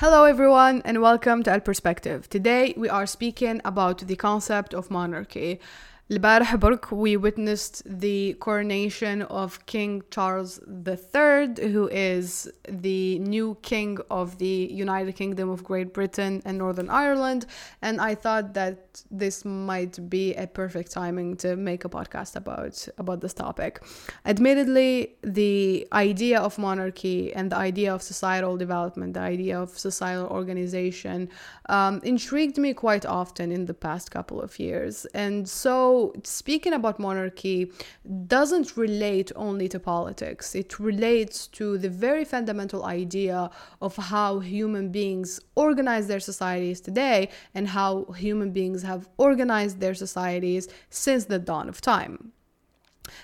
Hello, everyone, and welcome to Al Perspective. Today, we are speaking about the concept of monarchy. البارح برك we witnessed the coronation of King Charles III, who is the new king of the United Kingdom of Great Britain and Northern Ireland. And I thought that this might be a perfect timing to make a podcast about, about this topic. Admittedly, the idea of monarchy and the idea of societal development, the idea of societal organization, um, intrigued me quite often in the past couple of years. And so speaking about monarchy doesn't relate only to politics, it relates to the very fundamental idea of how human beings organize their societies today and how human beings have organized their societies since the dawn of time.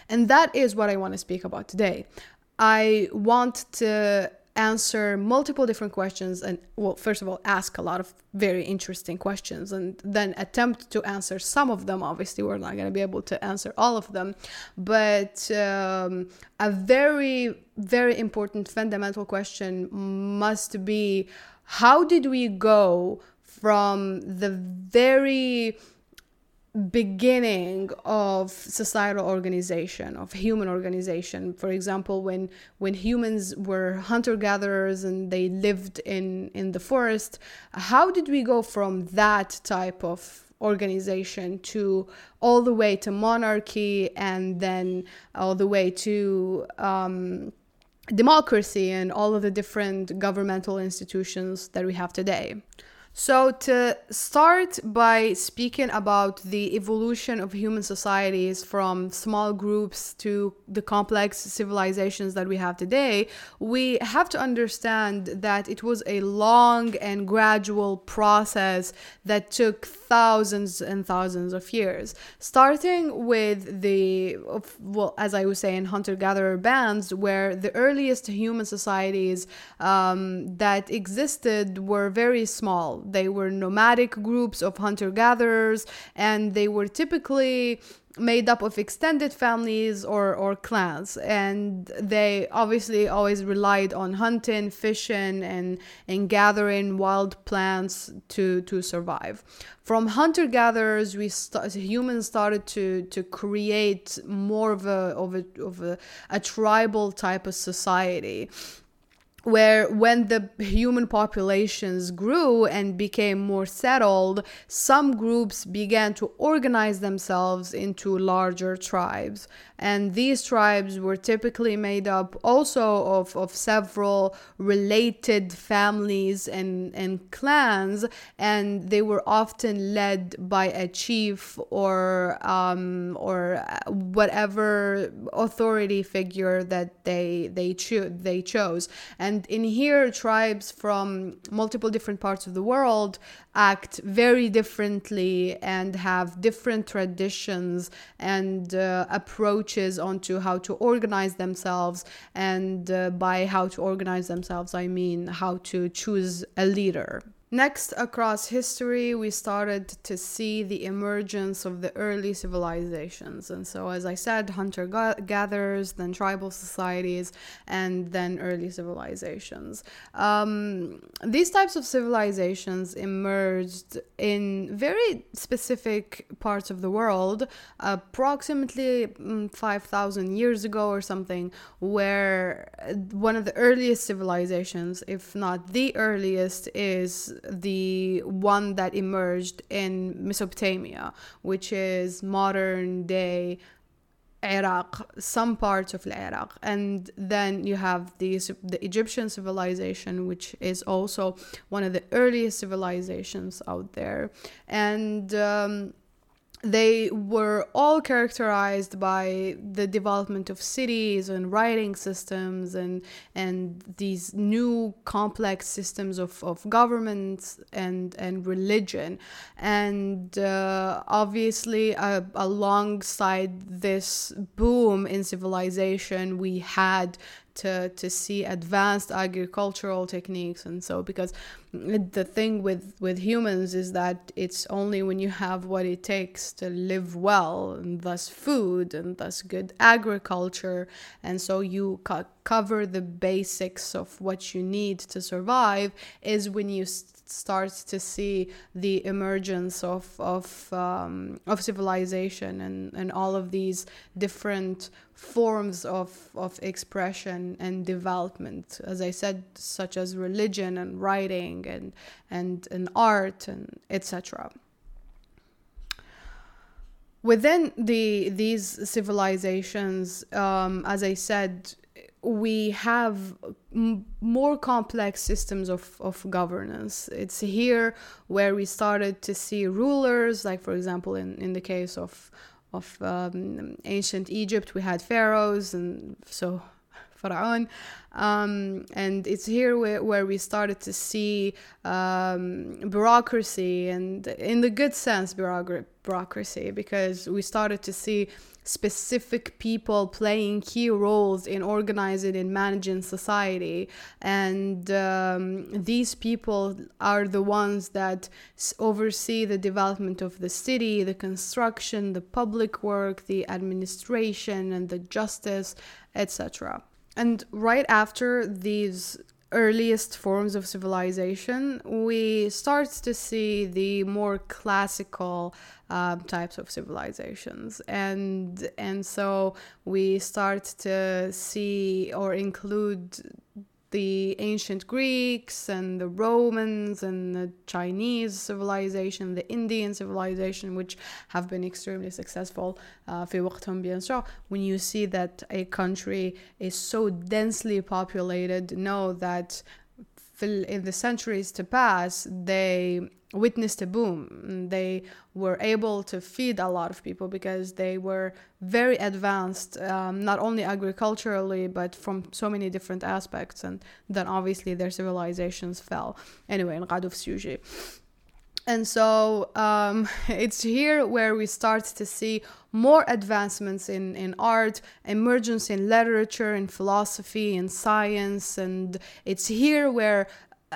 And that is what I want to speak about today. I want to answer multiple different questions and well first of all ask a lot of very interesting questions and then attempt to answer some of them. Obviously we're not going to be able to answer all of them. But um, a very very important fundamental question must be how did we go from the very beginning of societal organization of human organization. For example when when humans were hunter gatherers and they lived in in the forest how did we go from that type of organization to all the way to monarchy and then all the way to um, democracy and all of the different governmental institutions that we have today so, to start by speaking about the evolution of human societies from small groups to the complex civilizations that we have today, we have to understand that it was a long and gradual process that took thousands and thousands of years. Starting with the, well, as I was saying, hunter gatherer bands, where the earliest human societies um, that existed were very small they were nomadic groups of hunter gatherers, and they were typically made up of extended families or, or clans. And they obviously always relied on hunting fishing and, and gathering wild plants to, to survive. From hunter gatherers we st- humans started to, to create more of a, of a, of a, a tribal type of society where when the human populations grew and became more settled, some groups began to organize themselves into larger tribes and these tribes were typically made up also of, of several related families and, and clans and they were often led by a chief or um, or whatever authority figure that they they cho- they chose. And in here tribes from multiple different parts of the world act very differently and have different traditions and uh, approaches onto how to organize themselves. And uh, by how to organize themselves, I mean how to choose a leader. Next, across history, we started to see the emergence of the early civilizations. And so, as I said, hunter gatherers, then tribal societies, and then early civilizations. Um, these types of civilizations emerged in very specific parts of the world, approximately mm, 5,000 years ago or something, where one of the earliest civilizations, if not the earliest, is the one that emerged in Mesopotamia, which is modern day Iraq, some parts of Iraq, and then you have the the Egyptian civilization, which is also one of the earliest civilizations out there, and um, they were all characterized by the development of cities and writing systems and and these new complex systems of, of governments and and religion. And uh, obviously uh, alongside this boom in civilization we had to to see advanced agricultural techniques and so because the thing with with humans is that it's only when you have what it takes to live well and thus food and thus good agriculture and so you cut cover the basics of what you need to survive is when you start to see the emergence of of um, of civilization and and all of these different forms of of expression and development as i said such as religion and writing and and and art and etc within the these civilizations um, as i said we have m- more complex systems of, of governance. It's here where we started to see rulers, like, for example, in, in the case of, of um, ancient Egypt, we had pharaohs, and so Pharaoh. Um, and it's here where, where, we started to see um, bureaucracy, and in the good sense, bureaucracy, because we started to see specific people playing key roles in organizing and managing society. And um, these people are the ones that oversee the development of the city, the construction, the public work, the administration, and the justice, etc. And right after these earliest forms of civilization, we start to see the more classical um, types of civilizations, and and so we start to see or include the ancient Greeks and the Romans and the Chinese civilization, the Indian civilization, which have been extremely successful uh, when you see that a country is so densely populated, know that in the centuries to pass, they witnessed a boom. They were able to feed a lot of people because they were very advanced, um, not only agriculturally, but from so many different aspects. And then obviously their civilizations fell. Anyway, in Gaduf Suji. And so um, it's here where we start to see more advancements in, in art, emergence in literature, in philosophy, in science. And it's here where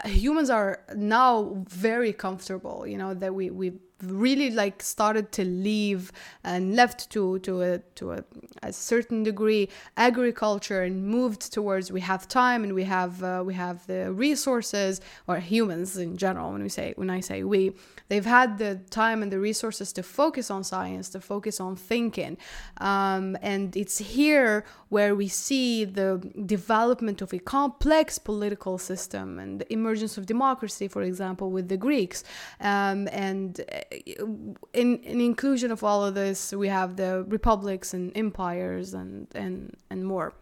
humans are now very comfortable you know that we we really like started to leave and left to to a to a, a certain degree agriculture and moved towards we have time and we have uh, we have the resources or humans in general when we say when I say we they've had the time and the resources to focus on science to focus on thinking. Um, and it's here where we see the development of a complex political system and the emergence of democracy for example with the Greeks. Um, and in, in inclusion of all of this, we have the republics and empires and and and more.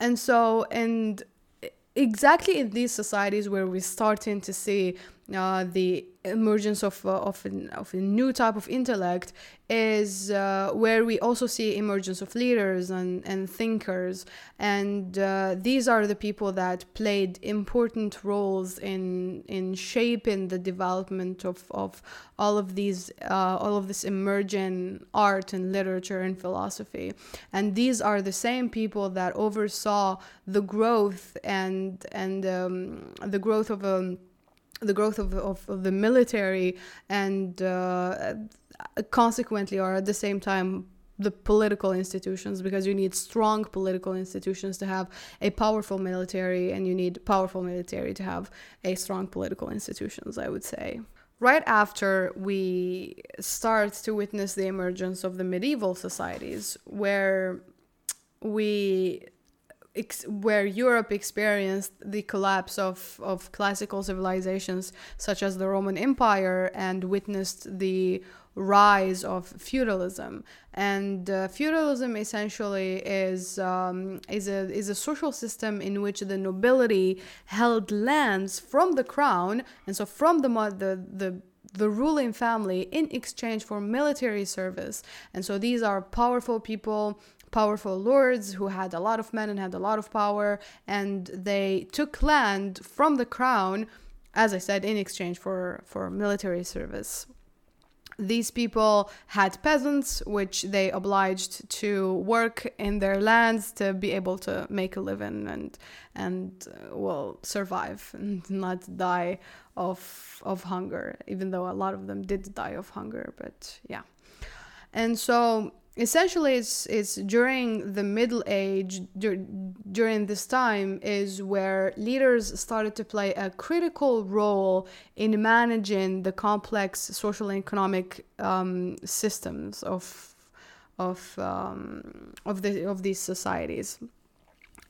And so, and exactly in these societies where we're starting to see uh, the emergence of, uh, of, an, of a new type of intellect is uh, where we also see emergence of leaders and, and thinkers. And uh, these are the people that played important roles in in shaping the development of, of all of these uh, all of this emerging art and literature and philosophy. And these are the same people that oversaw the growth and and um, the growth of a um, the growth of, of, of the military and uh, consequently or at the same time the political institutions because you need strong political institutions to have a powerful military and you need powerful military to have a strong political institutions i would say. Right after we start to witness the emergence of the medieval societies where we ex- where Europe experienced the collapse of, of classical civilizations such as the Roman Empire and witnessed the rise of feudalism. And uh, feudalism essentially is um, is a is a social system in which the nobility held lands from the crown, and so from the the the the ruling family in exchange for military service. And so these are powerful people powerful lords who had a lot of men and had a lot of power, and they took land from the crown, as I said, in exchange for, for military service. These people had peasants, which they obliged to work in their lands to be able to make a living and and uh, well survive and not die of of hunger. Even though a lot of them did die of hunger, but yeah. And so essentially it's it's during the middle age dur- during this time is where leaders started to play a critical role in managing the complex social and economic um, systems of of um, of the of these societies.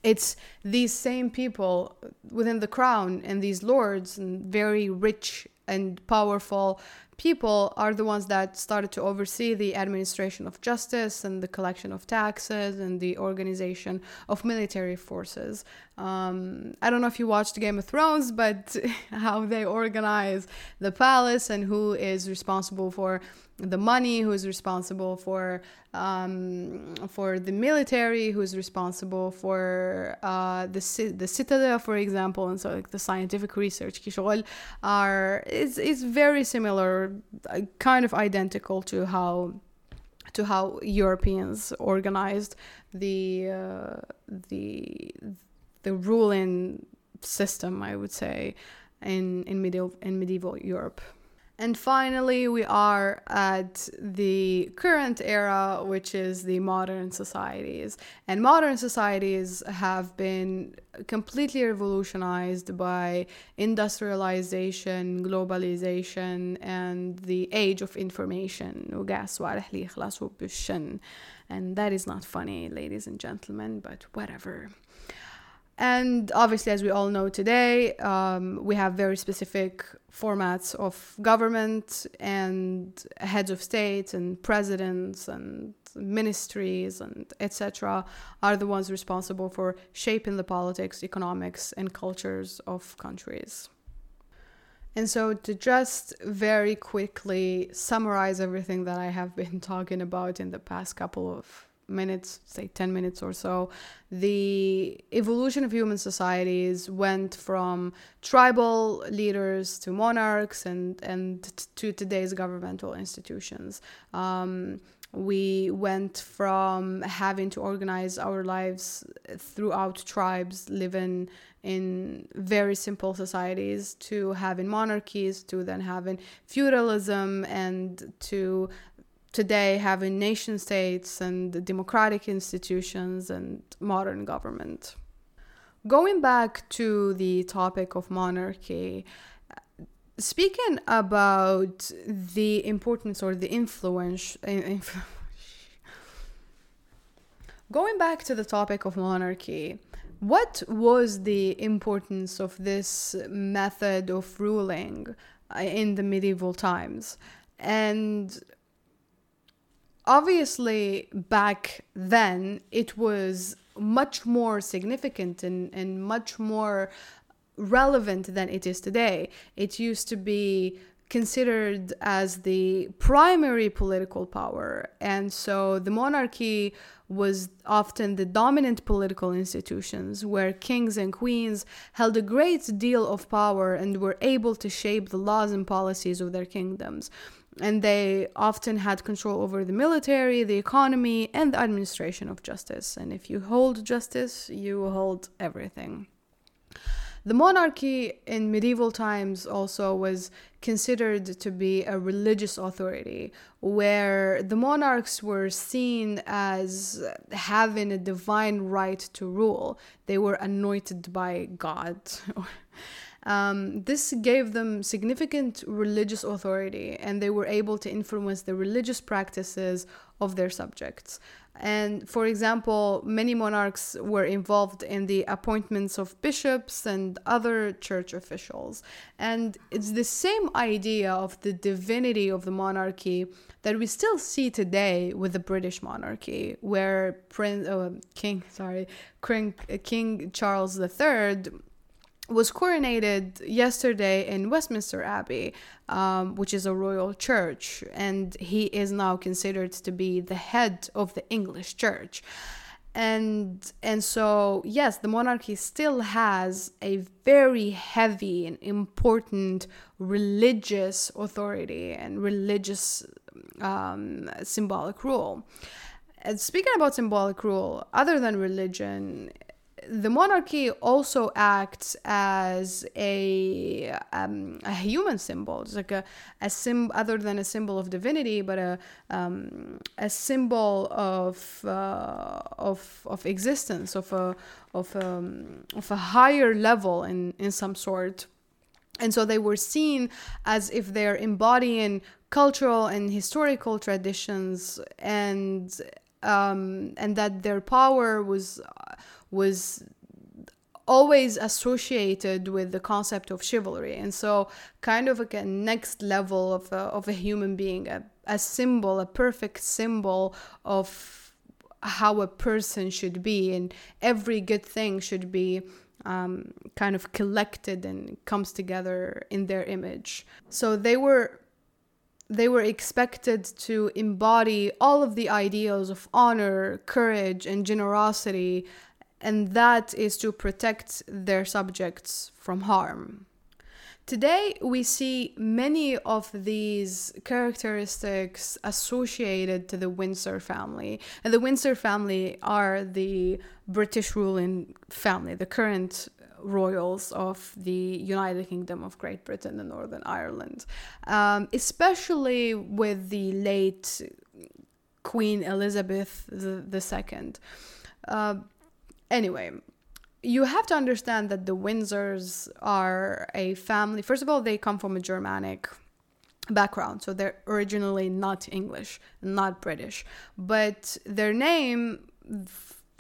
It's these same people within the crown and these lords and very rich and powerful people are the ones that started to oversee the administration of justice and the collection of taxes and the organization of military forces. Um, I don't know if you watched Game of Thrones, but how they organize the palace and who is responsible for the money, who's responsible for um, for the military, who's responsible for uh, the the citadel, for example, and so like the scientific research are is is very similar, uh, kind of identical to how to how Europeans organized the uh, the the ruling system, I would say, in in medieval in medieval Europe. And finally, we are at the current era, which is the modern societies. And modern societies have been completely revolutionized by industrialization, globalization, and the age of information. And that is not funny, ladies and gentlemen, but whatever. And obviously, as we all know today, um, we have very specific formats of government and heads of state and presidents and ministries and etc. are the ones responsible for shaping the politics, economics, and cultures of countries. And so, to just very quickly summarize everything that I have been talking about in the past couple of minutes, say 10 minutes or so, the evolution of human societies went from tribal leaders to monarchs and, and to today's governmental institutions. Um, we went from having to organize our lives throughout tribes living in very simple societies to having monarchies to then having feudalism and to today having nation states and democratic institutions and modern government. Going back to the topic of monarchy, speaking about the importance or the influence, going back to the topic of monarchy, what was the importance of this method of ruling uh, in the medieval times? And obviously back then it was much more significant and, and much more relevant than it is today. It used to be considered as the primary political power. And so the monarchy was often the dominant political institutions where kings and queens held a great deal of power and were able to shape the laws and policies of their kingdoms and they often had control over the military, the economy, and the administration of justice. And if you hold justice, you hold everything. The monarchy in medieval times also was considered to be a religious authority, where the monarchs were seen as having a divine right to rule. They were anointed by God. Um, this gave them significant religious authority and they were able to influence the religious practices of their subjects. And for example, many monarchs were involved in the appointments of bishops and other church officials. And it's the same idea of the divinity of the monarchy that we still see today with the British monarchy, where Prince, uh, King, sorry, King, King Charles III was coronated yesterday in Westminster Abbey, um, which is a royal church, and he is now considered to be the head of the English church. And and so yes, the monarchy still has a very heavy and important religious authority and religious um, symbolic rule. And speaking about symbolic rule, other than religion, the monarchy also acts as a um, a human symbol. It's like a a sim other than a symbol of divinity, but a um, a symbol of uh, of of existence of a of um, of a higher level in in some sort. And so they were seen as if they're embodying cultural and historical traditions and um, and that their power was was always associated with the concept of chivalry. And so kind of like a next level of a, of a human being a, a symbol a perfect symbol of how a person should be. And every good thing should be um, kind of collected and comes together in their image. So they were they were expected to embody all of the ideals of honor, courage, and generosity, and that is to protect their subjects from harm. Today, we see many of these characteristics associated to the Windsor family. And the Windsor family are the British ruling family, the current royals of the United Kingdom of Great Britain and Northern Ireland, um, especially with the late Queen Elizabeth II. Uh, anyway, you have to understand that the Windsors are a family. First of all, they come from a Germanic background, so they're originally not English, not British, but their name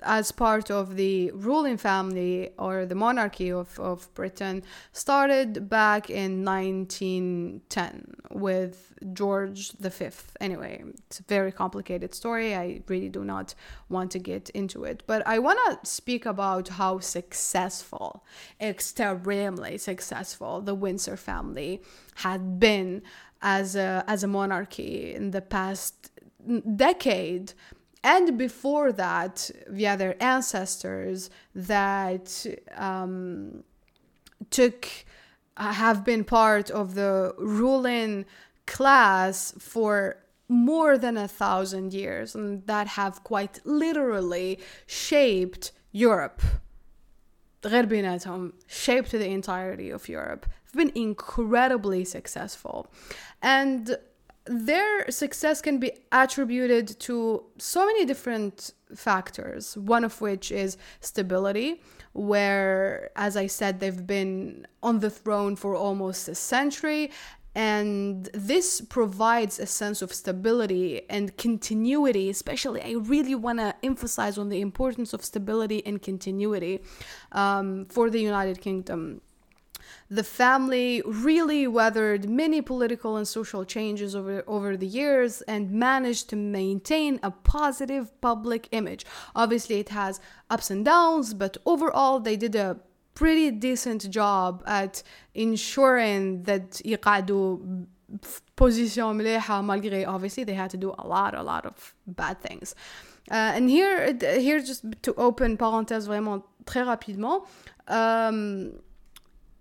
as part of the ruling family or the monarchy of, of Britain started back in 1910 with George V. Anyway, it's a very complicated story. I really do not want to get into it. But I want to speak about how successful, extremely successful, the Windsor family had been as a, as a monarchy in the past decade and before that via their ancestors that um, took uh, have been part of the ruling class for more than a thousand years and that have quite literally shaped Europe غير بيناتهم shaped the entirety of Europe have been incredibly successful and their success can be attributed to so many different factors, one of which is stability, where, as I said, they've been on the throne for almost a century. And this provides a sense of stability and continuity, especially. I really want to emphasize on the importance of stability and continuity um, for the United Kingdom the family really weathered many political and social changes over, over the years and managed to maintain a positive public image. Obviously, it has ups and downs, but overall, they did a pretty decent job at ensuring that يقعدوا position مليحة malgré obviously they had to do a lot a lot of bad things uh, and here here just to open parenthèse vraiment très rapidement um,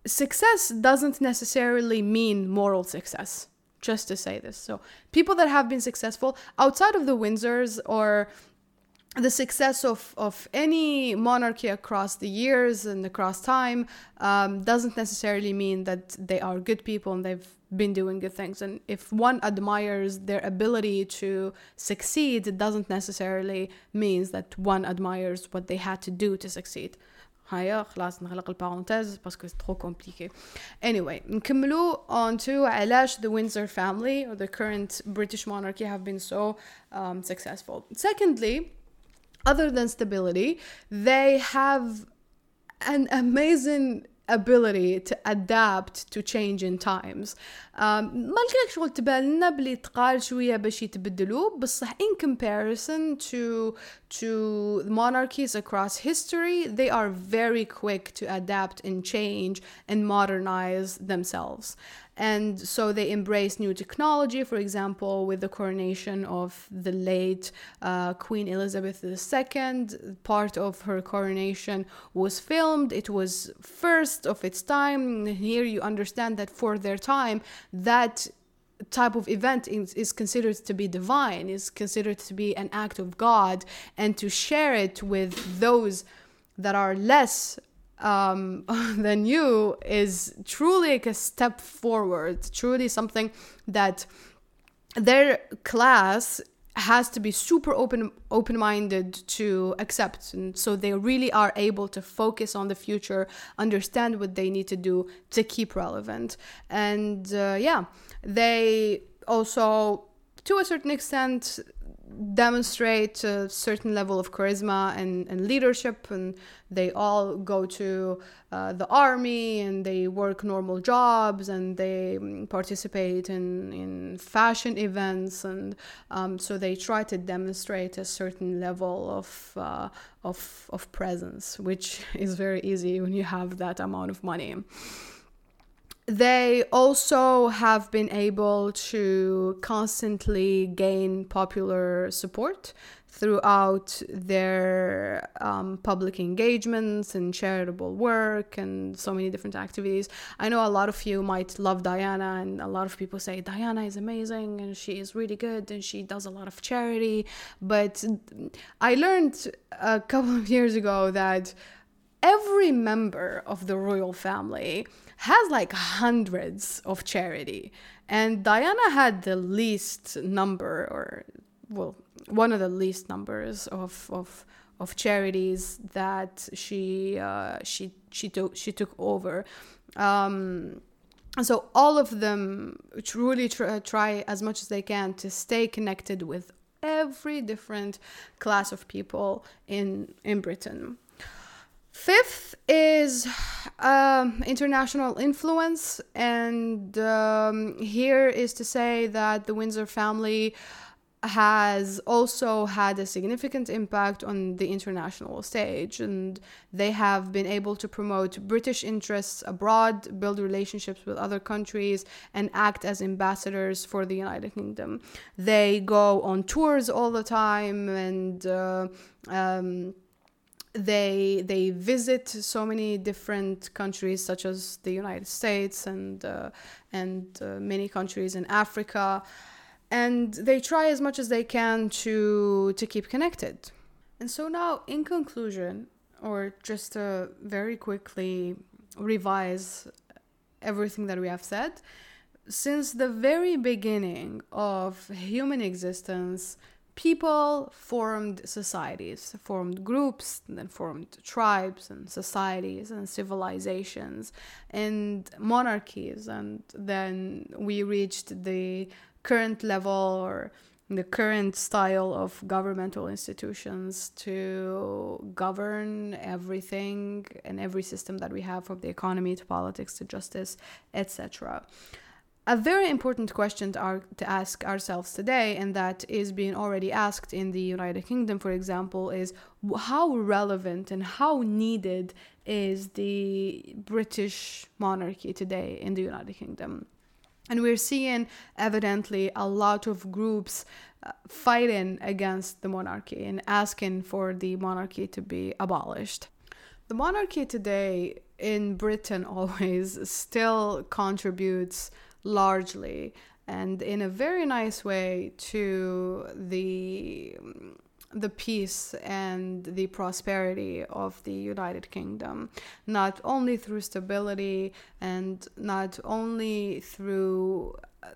success doesn't necessarily mean moral success just to say this so people that have been successful outside of the windsors or the success of, of any monarchy across the years and across time um, doesn't necessarily mean that they are good people and they've been doing good things. And if one admires their ability to succeed, it doesn't necessarily means that one admires what they had to do to succeed. هيا خلاص نغلق البارونتيز باسكو سي ترو كومبليكي anyway نكملو on to علاش the Windsor family or the current British monarchy have been so um, successful secondly other than stability they have an amazing ability to adapt to change in times مالك شغل تبان لنا بلي تقال شويه باش يتبدلوا بصح in comparison to to monarchies across history they are very quick to adapt and change and modernize themselves and so they embrace new technology for example with the coronation of the late uh, queen elizabeth ii part of her coronation was filmed. It was first of its time. Here you understand that for their time that type of event is, is, considered to be divine, is considered to be an act of God, and to share it with those that are less um, than you is truly like a step forward, truly something that their class has to be super open open minded to accept. And so they really are able to focus on the future understand what they need to do to keep relevant. And uh, yeah they also to a certain extent demonstrate a certain level of charisma and, and leadership and they all go to uh, the army and they work normal jobs and they mm, participate in, in fashion events and um, so they try to demonstrate a certain level of, uh, of, of presence which is very easy when you have that amount of money they also have been able to constantly gain popular support throughout their um, public engagements and charitable work and so many different activities. I know a lot of you might love Diana, and a lot of people say Diana is amazing and she is really good and she does a lot of charity. But I learned a couple of years ago that every member of the royal family has like hundreds of charity. And diana had the least number or well one of the least numbers of of of charities that she uh, she she took she took over. Um, so all of them truly try, try as much as they can to stay connected with every different class of people in in Britain Fifth is um, international influence, and um, here is to say that the Windsor family has also had a significant impact on the international stage and they have been able to promote British interests abroad, build relationships with other countries, and act as ambassadors for the United Kingdom. They go on tours all the time and uh, um, they they visit so many different countries such as the United States and uh, and uh, many countries in Africa. And they try as much as they can to to keep connected. And so now in conclusion or just to very quickly revise everything that we have said since the very beginning of human existence people formed societies, formed groups, and then formed tribes and societies and civilizations and monarchies. And then we reached the current level or the current style of governmental institutions to govern everything and every system that we have from the economy to politics to justice, etc a very important question to, our, to, ask ourselves today, and that is being already asked in the United Kingdom, for example, is how relevant and how needed is the British monarchy today in the United Kingdom? And we're seeing evidently a lot of groups uh, fighting against the monarchy and asking for the monarchy to be abolished. The monarchy today in Britain always still contributes largely and in a very nice way to the the peace and the prosperity of the United Kingdom, not only through stability and not only through uh,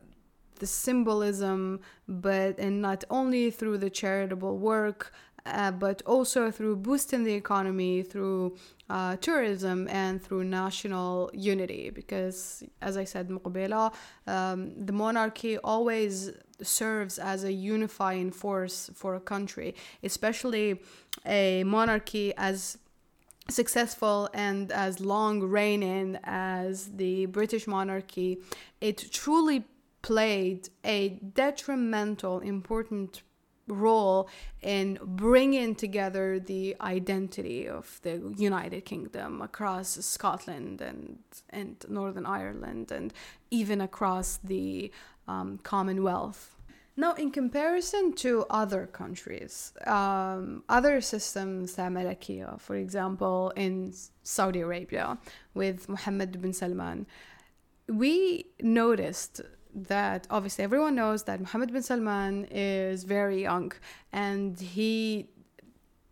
the symbolism, but and not only through the charitable work uh, but also through boosting the economy, through uh, tourism, and through national unity. Because, as I said, Muqbela, um, the monarchy always serves as a unifying force for a country, especially a monarchy as successful and as long reigning as the British monarchy. It truly played a detrimental, important role in bringing together the identity of the United Kingdom across Scotland and and Northern Ireland and even across the um, Commonwealth. Now, in comparison to other countries, um, other systems, Malakia, for example, in Saudi Arabia with Mohammed bin Salman, we noticed that obviously everyone knows that Mohammed bin Salman is very young and he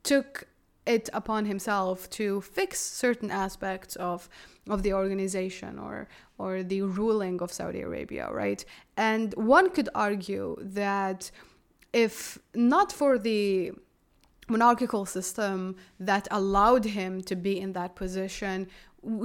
took it upon himself to fix certain aspects of of the organization or or the ruling of Saudi Arabia, right? And one could argue that if not for the monarchical system that allowed him to be in that position,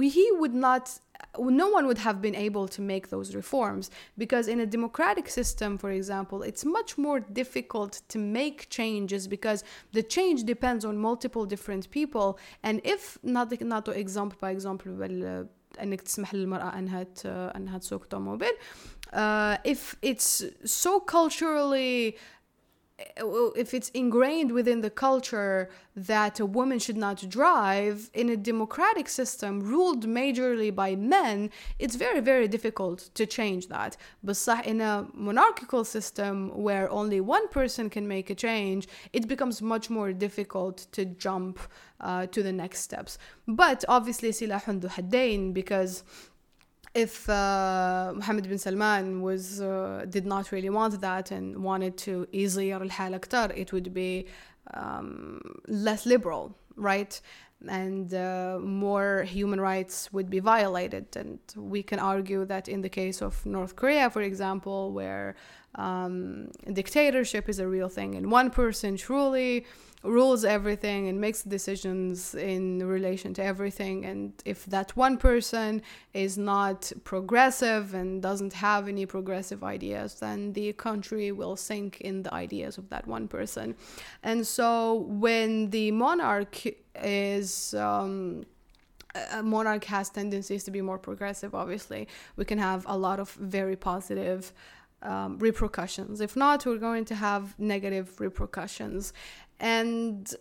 he would not no one would have been able to make those reforms because in a democratic system for example it's much more difficult to make changes because the change depends on multiple different people and if not not example by example انك تسمح للمراه انها انها تسوق طوموبيل uh, if it's so culturally Eh, if it's ingrained within the culture that a woman should not drive in a democratic system ruled majorly by men, it's very, very difficult to change that. But in a monarchical system where only one person can make a change, it becomes much more difficult to jump uh, to the next steps. But obviously, Silahundu Haddain, because if uh, Mohammed bin Salman was uh, did not really want that and wanted to يصير الحال أكتر, it would be um, less liberal, right? And uh, more human rights would be violated. And we can argue that in the case of North Korea, for example, where um, dictatorship is a real thing, and one person truly rules everything and makes decisions in relation to everything. And if that one person is not progressive and doesn't have any progressive ideas, then the country will sink in the ideas of that one person. And so when the monarch is. Um, a monarch has tendencies to be more progressive, obviously. We can have a lot of very positive um, repercussions. If not, we're going to have negative repercussions. And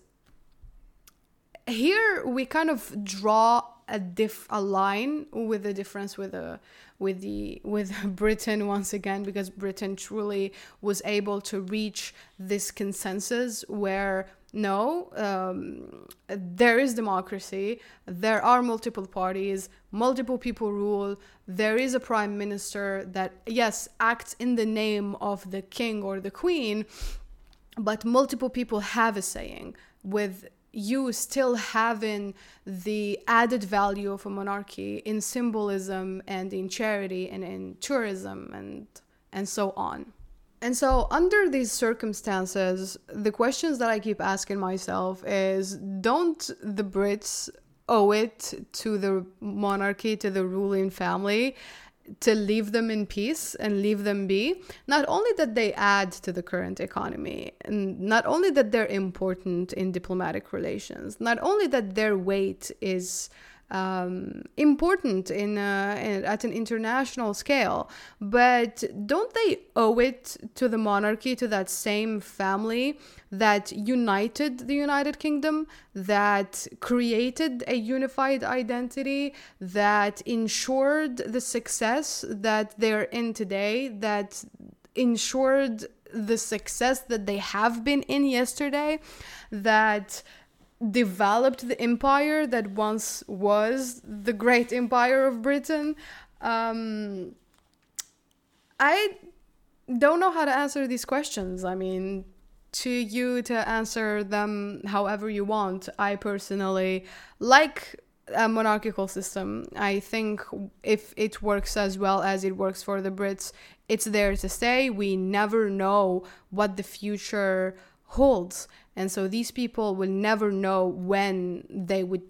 here we kind of draw a diff a line with the difference with the with the with Britain once again because Britain truly was able to reach this consensus where no um, there is democracy there are multiple parties multiple people rule there is a prime minister that yes acts in the name of the king or the queen but multiple people have a saying with you still having the added value of a monarchy in symbolism and in charity and in tourism and and so on. And so under these circumstances, the questions that I keep asking myself is don't the Brits owe it to the monarchy, to the ruling family to leave them in peace and leave them be. Not only that they add to the current economy, and not only that they're important in diplomatic relations, not only that their weight is um, important in, uh, in, at an international scale. But don't they owe it to the monarchy, to that same family that united the United Kingdom, that created a unified identity, that ensured the success that they're in today, that ensured the success that they have been in yesterday, that developed the empire that once was the great empire of Britain. Um, I don't know how to answer these questions. I mean, to you to answer them however you want. I personally like a monarchical system. I think if it works as well as it works for the Brits, it's there to stay. We never know what the future holds and so these people will never know when they would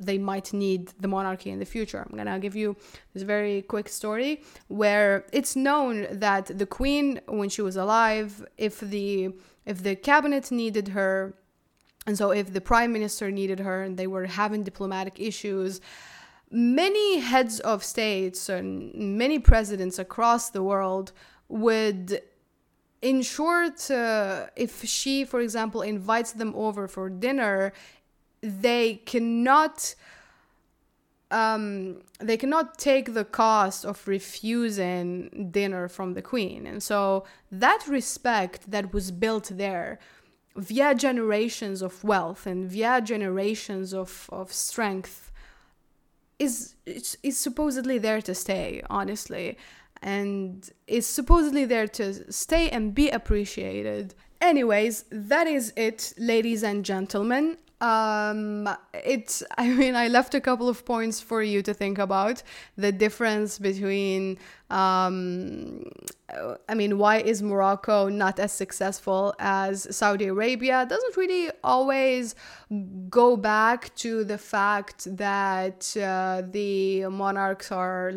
they might need the monarchy in the future. I'm gonna give you this very quick story where it's known that the queen, when she was alive, if the if the cabinet needed her, and so if the prime minister needed her, and they were having diplomatic issues, many heads of states and many presidents across the world would in short, uh, if she, for example, invites them over for dinner, they cannot um, they cannot take the cost of refusing dinner from the queen. And so that respect that was built there via generations of wealth and via generations of, of strength is, is supposedly there to stay, honestly and is supposedly there to stay and be appreciated. Anyways, that is it, ladies and gentlemen. um it's i mean i left a couple of points for you to think about the difference between um i mean why is morocco not as successful as saudi arabia? Doesn't really always go back to the fact that uh, the monarchs are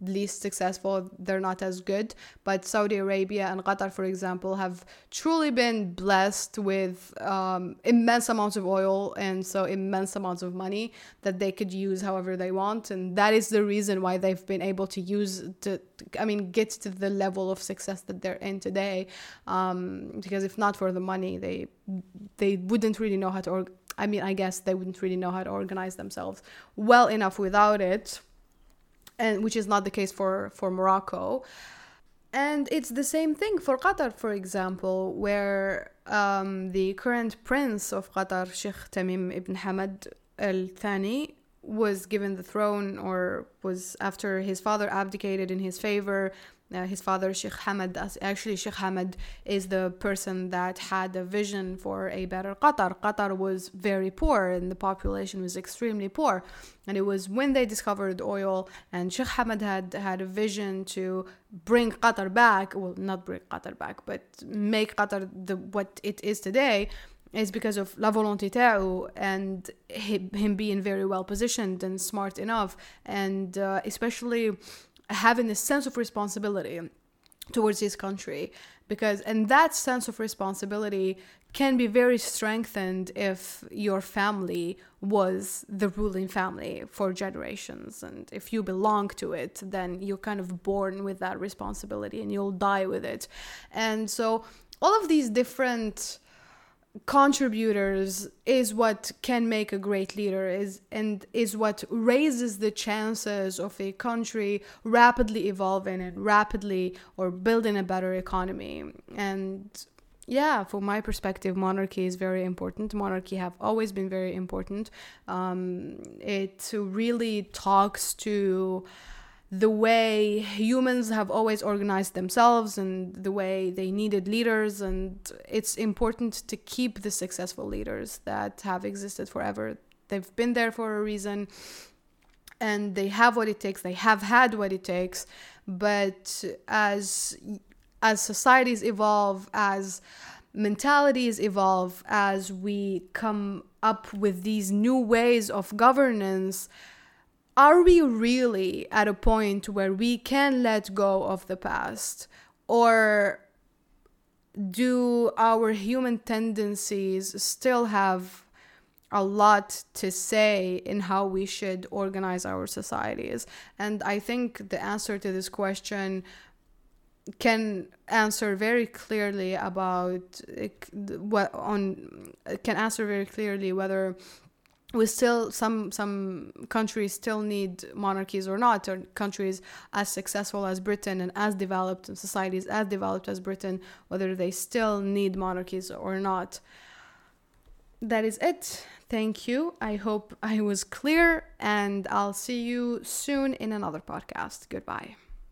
least successful. They're not as good. But saudi arabia and qatar for example have truly been blessed with um, immense amounts of oil and so immense amounts of money that they could use however they want. And that is the reason why they've been able to use to i mean get to the level of success that they're in today um, because if not for the money they they wouldn't really know how to org- i mean i guess they wouldn't really know how to organize themselves well enough without it and which is not the case for for morocco. And it's the same thing for Qatar, for example, where um, the current prince of Qatar, Sheikh Tamim ibn Hamad al Thani, was given the throne or was after his father abdicated in his favor uh, his father Sheikh Hamad actually Sheikh Hamad is the person that had a vision for a better Qatar. Qatar was very poor and the population was extremely poor. And it was when they discovered oil and Sheikh Hamad had had a vision to bring Qatar back well not bring Qatar back but make Qatar the what it is today is because of La Volonté Tao and him being very well positioned and smart enough and uh, especially having a sense of responsibility towards his country because and that sense of responsibility can be very strengthened if your family was the ruling family for generations and if you belong to it then you're kind of born with that responsibility and you'll die with it. And so all of these different contributors is what can make a great leader is and is what raises the chances of a country rapidly evolving and rapidly or building a better economy. And yeah from my perspective monarchy is very important. Monarchy have always been very important. Um, it really talks to the way humans have always organized themselves and the way they needed leaders and it's important to keep the successful leaders that have existed forever. They've been there for a reason and they have what it takes. They have had what it takes. But as as societies evolve as mentalities evolve as we come up with these new ways of governance are we really at a point where we can let go of the past? Or do our human tendencies still have a lot to say in how we should organize our societies? And I think the answer to this question can answer very clearly about eh, what on can answer very clearly whether we still some some countries still need monarchies or not or countries as successful as britain and as developed and societies as developed as britain whether they still need monarchies or not. That is it. Thank you. I hope i was clear and i'll see you soon in another podcast. Goodbye